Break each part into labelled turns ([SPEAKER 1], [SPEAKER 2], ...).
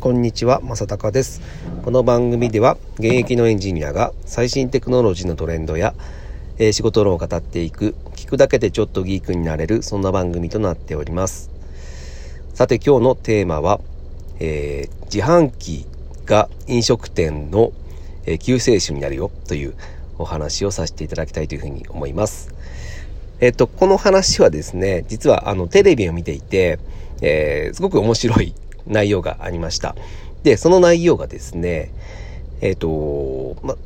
[SPEAKER 1] こんにちは、まさたかです。この番組では、現役のエンジニアが最新テクノロジーのトレンドや、えー、仕事論を語っていく、聞くだけでちょっとギークになれる、そんな番組となっております。さて今日のテーマは、えー、自販機が飲食店の、えー、救世主になるよというお話をさせていただきたいというふうに思います。えっと、この話はですね、実はあのテレビを見ていて、えー、すごく面白い内容がありました。で、その内容がですね、えっ、ー、と、ま、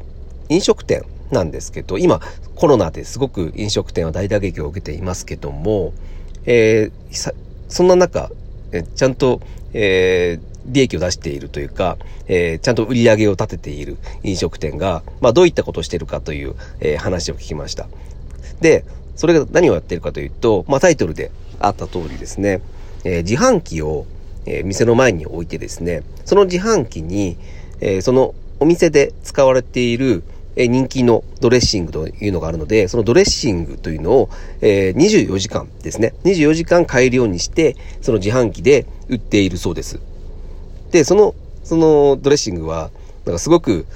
[SPEAKER 1] 飲食店なんですけど、今コロナですごく飲食店は大打撃を受けていますけども、えー、そんな中、えちゃんと、えー、利益を出しているというか、えー、ちゃんと売り上げを立てている飲食店が、まあ、どういったことをしているかという、えー、話を聞きました。で、それが何をやっているかというと、まあ、タイトルであった通りですね、えー、自販機をえー、店の前に置いてですね、その自販機に、えー、そのお店で使われている、えー、人気のドレッシングというのがあるので、そのドレッシングというのを、えー、24時間ですね、24時間買えるようにして、その自販機で売っているそうです。で、その、そのドレッシングは、なんかすごく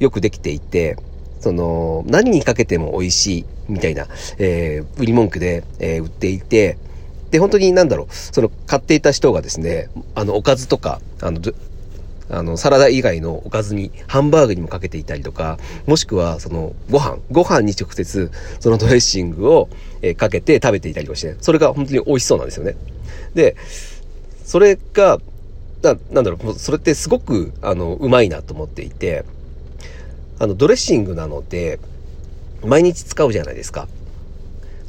[SPEAKER 1] よくできていて、その、何にかけても美味しいみたいな、えー、売り文句で、えー、売っていて、で、本当になんだろう、その買っていた人がですね、あの、おかずとか、あの、あの、サラダ以外のおかずに、ハンバーグにもかけていたりとか、もしくは、その、ご飯、ご飯に直接、そのドレッシングを、えかけて食べていたりとかして、それが本当に美味しそうなんですよね。で、それが、ななんだろう、それってすごく、あの、うまいなと思っていて、あの、ドレッシングなので、毎日使うじゃないですか。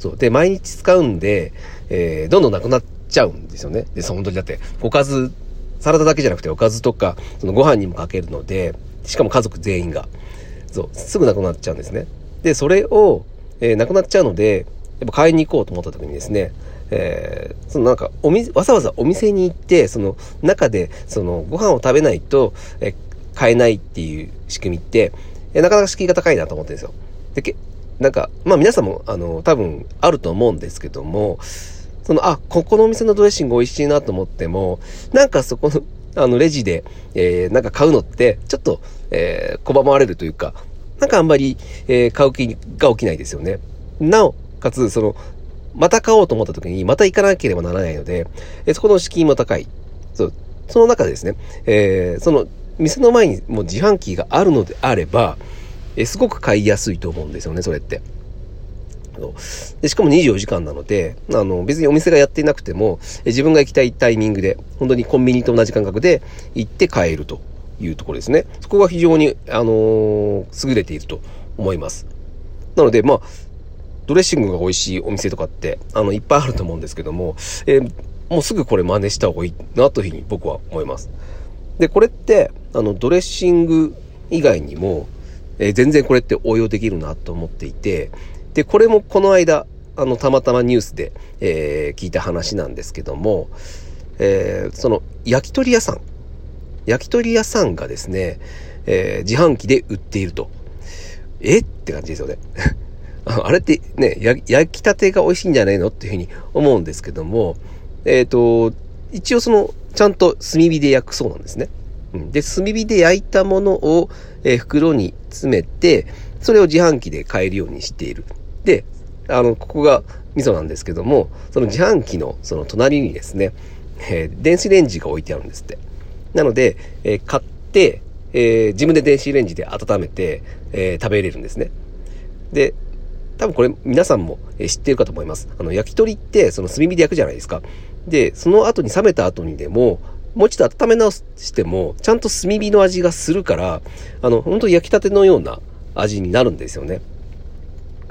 [SPEAKER 1] そう。で、毎日使うんで、えー、どんどんなくなっちゃうんですよね。で、そ本当にだって、おかず、サラダだけじゃなくておかずとか、そのご飯にもかけるので、しかも家族全員が。そう、すぐなくなっちゃうんですね。で、それを、えー、なくなっちゃうので、やっぱ買いに行こうと思った時にですね、えー、そのなんか、お店、わざわざお店に行って、その中で、そのご飯を食べないと、えー、買えないっていう仕組みって、えー、なかなか敷居が高いなと思ってるんですよ。で、なんか、まあ皆さんも、あの、多分あると思うんですけども、その、あ、ここのお店のドレッシング美味しいなと思っても、なんかそこの、あの、レジで、えー、なんか買うのって、ちょっと、えー、拒まれるというか、なんかあんまり、えー、買う気が起きないですよね。なおかつ、その、また買おうと思った時に、また行かなければならないので、えー、そこの敷居も高い。そう。その中でですね、えー、その、店の前にもう自販機があるのであれば、えすごく買いやすいと思うんですよね、それって。でしかも24時間なので、あの、別にお店がやっていなくても、自分が行きたいタイミングで、本当にコンビニと同じ感覚で行って買えるというところですね。そこが非常に、あのー、優れていると思います。なので、まあ、ドレッシングが美味しいお店とかって、あの、いっぱいあると思うんですけども、えー、もうすぐこれ真似した方がいいなというふうに僕は思います。で、これって、あの、ドレッシング以外にも、え、全然これって応用できるなと思っていて、で、これもこの間、あの、たまたまニュースで、えー、聞いた話なんですけども、えー、その、焼き鳥屋さん、焼き鳥屋さんがですね、えー、自販機で売っていると。え？って感じですよね。あれってね、焼きたてが美味しいんじゃないの？っていうふうに思うんですけども、えっ、と、一応その、ちゃんと炭火で焼くそうなんですね。で、炭火で焼いたものを、えー、袋に詰めて、それを自販機で買えるようにしている。で、あの、ここが味噌なんですけども、その自販機のその隣にですね、えー、電子レンジが置いてあるんですって。なので、えー、買って、えー、自分で電子レンジで温めて、え食べれるんですね。で、多分これ皆さんも知ってるかと思います。あの、焼き鳥ってその炭火で焼くじゃないですか。で、その後に冷めた後にでも、もう一度温め直しても、ちゃんと炭火の味がするから、あの、本当焼きたてのような味になるんですよね。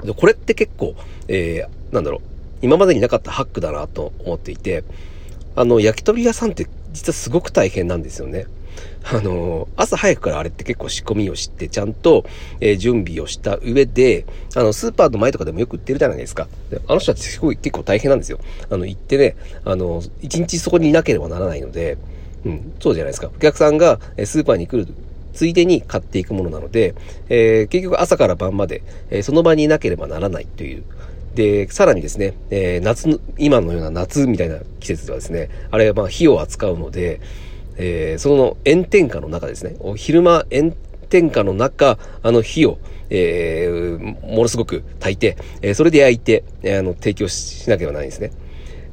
[SPEAKER 1] でこれって結構、えー、なんだろう、今までになかったハックだなと思っていて、あの、焼き鳥屋さんって実はすごく大変なんですよね。あの、朝早くからあれって結構仕込みをして、ちゃんと、えー、準備をした上で、あの、スーパーの前とかでもよく売ってるじゃないですか。あの人たちすごい結構大変なんですよ。あの、行ってね、あの、一日そこにいなければならないので、うん、そうじゃないですか。お客さんがスーパーに来るついでに買っていくものなので、えー、結局朝から晩まで、えー、その場にいなければならないという。で、さらにですね、えー、夏の、今のような夏みたいな季節ではですね、あれはまあ火を扱うので、えー、その炎天下の中ですね、昼間炎天下の中、あの火を、えー、ものすごく炊いて、えー、それで焼いて、えー、あの、提供しなければならないんですね。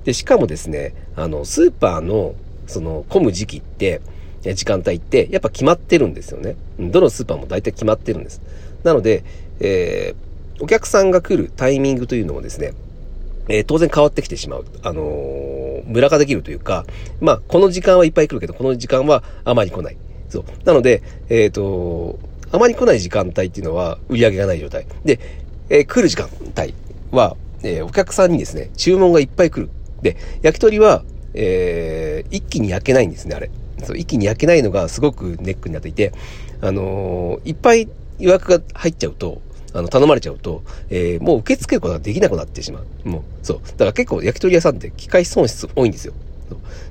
[SPEAKER 1] で、しかもですね、あの、スーパーの、その、混む時期って、時間帯って、やっぱ決まってるんですよね。どのスーパーも大体決まってるんです。なので、えー、お客さんが来るタイミングというのもですね、えー、当然変わってきてしまう。あのー、ムラができるというか、まあ、この時間はいっぱい来るけど、この時間はあまり来ない。そう。なので、えっ、ー、と、あまり来ない時間帯っていうのは売り上げがない状態。で、えー、来る時間帯は、えー、お客さんにですね、注文がいっぱい来る。で、焼き鳥は、えー、一気に焼けないんですね、あれ。そう、一気に焼けないのがすごくネックになっていて、あのー、いっぱい予約が入っちゃうと、あの、頼まれちゃうと、えー、もう受け付けることができなくなってしまう。もう、そう。だから結構焼き鳥屋さんって機械損失多いんですよ。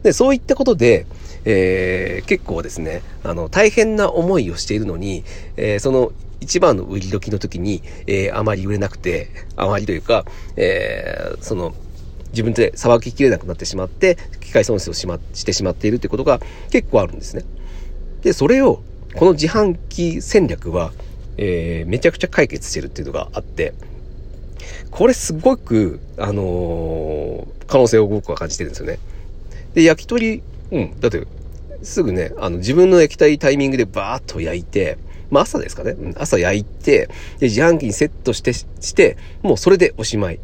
[SPEAKER 1] で、そういったことで、えー、結構ですね、あの、大変な思いをしているのに、えー、その、一番の売り時の時に、えー、あまり売れなくて、あまりというか、えー、その、自分でさばききれなくなってしまって、機械損失をしま、してしまっているってことが結構あるんですね。で、それを、この自販機戦略は、えー、めちゃくちゃ解決してるっていうのがあって、これすごく、あのー、可能性を僕は感じてるんですよね。で、焼き鳥、うん、だって、すぐね、あの、自分の焼きたいタイミングでバーッと焼いて、まあ朝ですかね、うん、朝焼いて、で、自販機にセットして、して、もうそれでおしまい。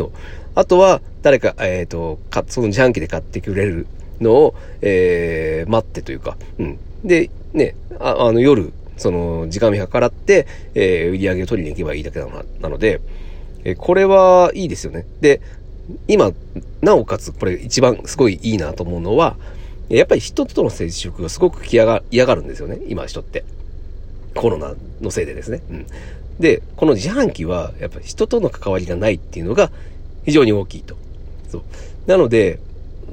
[SPEAKER 1] そう。あとは、誰か、えっ、ー、と、か、その自販機で買ってくれるのを、えー、待ってというか、うん。で、ね、ああの夜、その、時間見計らって、えー、売り上げを取りに行けばいいだけなのなので、えー、これはいいですよね。で、今、なおかつこれ一番すごいいいなと思うのは、やっぱり人との接触がすごく嫌が嫌がるんですよね、今人って。コロナのせいでですね。うん。で、この自販機は、やっぱり人との関わりがないっていうのが非常に大きいと。そう。なので、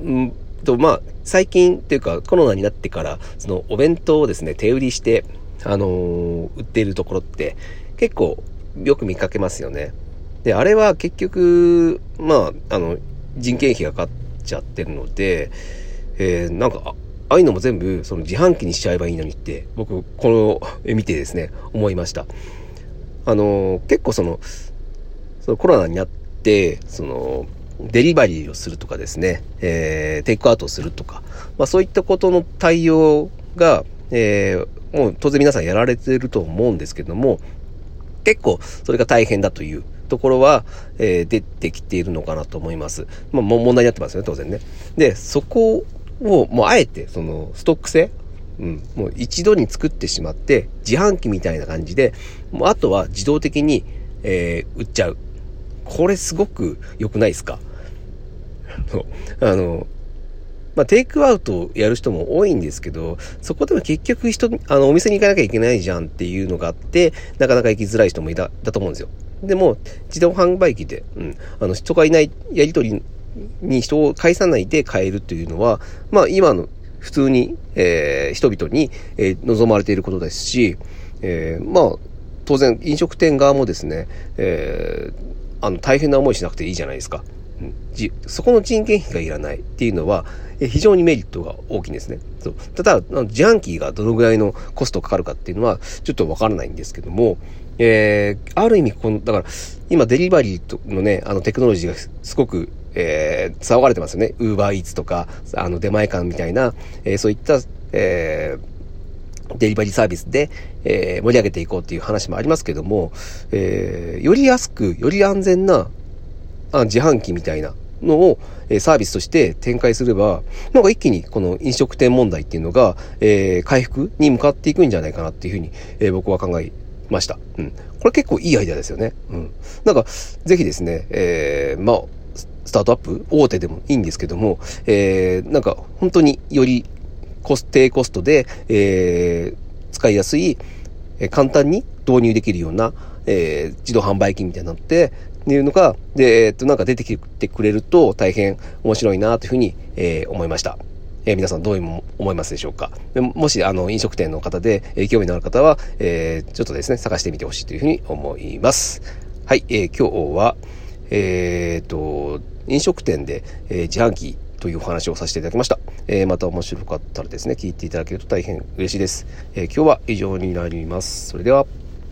[SPEAKER 1] うんと、まあ、最近っていうかコロナになってから、そのお弁当をですね、手売りして、あのー、売っているところって結構よく見かけますよね。で、あれは結局、まあ、あの、人件費がかかっちゃってるので、えー、なんか、ああいうのも全部その自販機にしちゃえばいいのにって、僕、この見てですね、思いました。あの、結構その、そのコロナになって、その、デリバリーをするとかですね、えー、テイクアウトをするとか、まあそういったことの対応が、えー、もう当然皆さんやられてると思うんですけども、結構それが大変だというところは、えー、出てきているのかなと思います。まあ、問題になってますよね、当然ね。で、そこを、もうあえて、その、ストック性うん、もう一度に作ってしまって、自販機みたいな感じで、もうあとは自動的に、えー、売っちゃう。これすごく良くないですか？あの、まあ、テイクアウトをやる人も多いんですけど、そこでも結局人、あの、お店に行かなきゃいけないじゃんっていうのがあって、なかなか行きづらい人もいた、だと思うんですよ。でも、自動販売機で、うん、あの、人がいないやりとりに人を介さないで買えるというのは、まあ、今の普通に、えー、人々に、えー、望まれていることですし、えー、まあ、当然飲食店側もですね、えー、あの、大変な思いしなくていいじゃないですか。じそこの人件費がいらないっていうのは、え非常にメリットが大きいんですね。そうただ、自販機がどのぐらいのコストかかるかっていうのは、ちょっとわからないんですけども、えー、ある意味、この、だから、今デリバリーのね、あのテクノロジーがすごく、えー、騒がれてますよね。ウーバーイーツとか、あの出前館みたいな、えー、そういった、えー、デリバリーサービスで、えー、盛り上げていこうっていう話もありますけども、えー、より安く、より安全なあ自販機みたいなのを、えサービスとして展開すれば、なんか一気にこの飲食店問題っていうのが、えー、回復に向かっていくんじゃないかなっていうふうに、えー、僕は考えました。うん。これ結構いいアイデアですよね。うん。なんか、ぜひですね、えー、まあ、スタートアップ大手でもいいんですけども、えー、なんか本当によりコス低コストで、えー、使いやすい、え簡単に導入できるような、えー、自動販売機みたいになのって、いうのが、で、えっと、なんか出てきてくれると大変面白いなというふうに、えー、思いました。えー、皆さんどういう思いますでしょうかもし、あの、飲食店の方で、えー、興味のある方は、えー、ちょっとですね、探してみてほしいというふうに思います。はい、えー、今日は、えー、と、飲食店で、えー、自販機というお話をさせていただきました。えー、また面白かったらですね、聞いていただけると大変嬉しいです。え、今日は以上になります。それでは。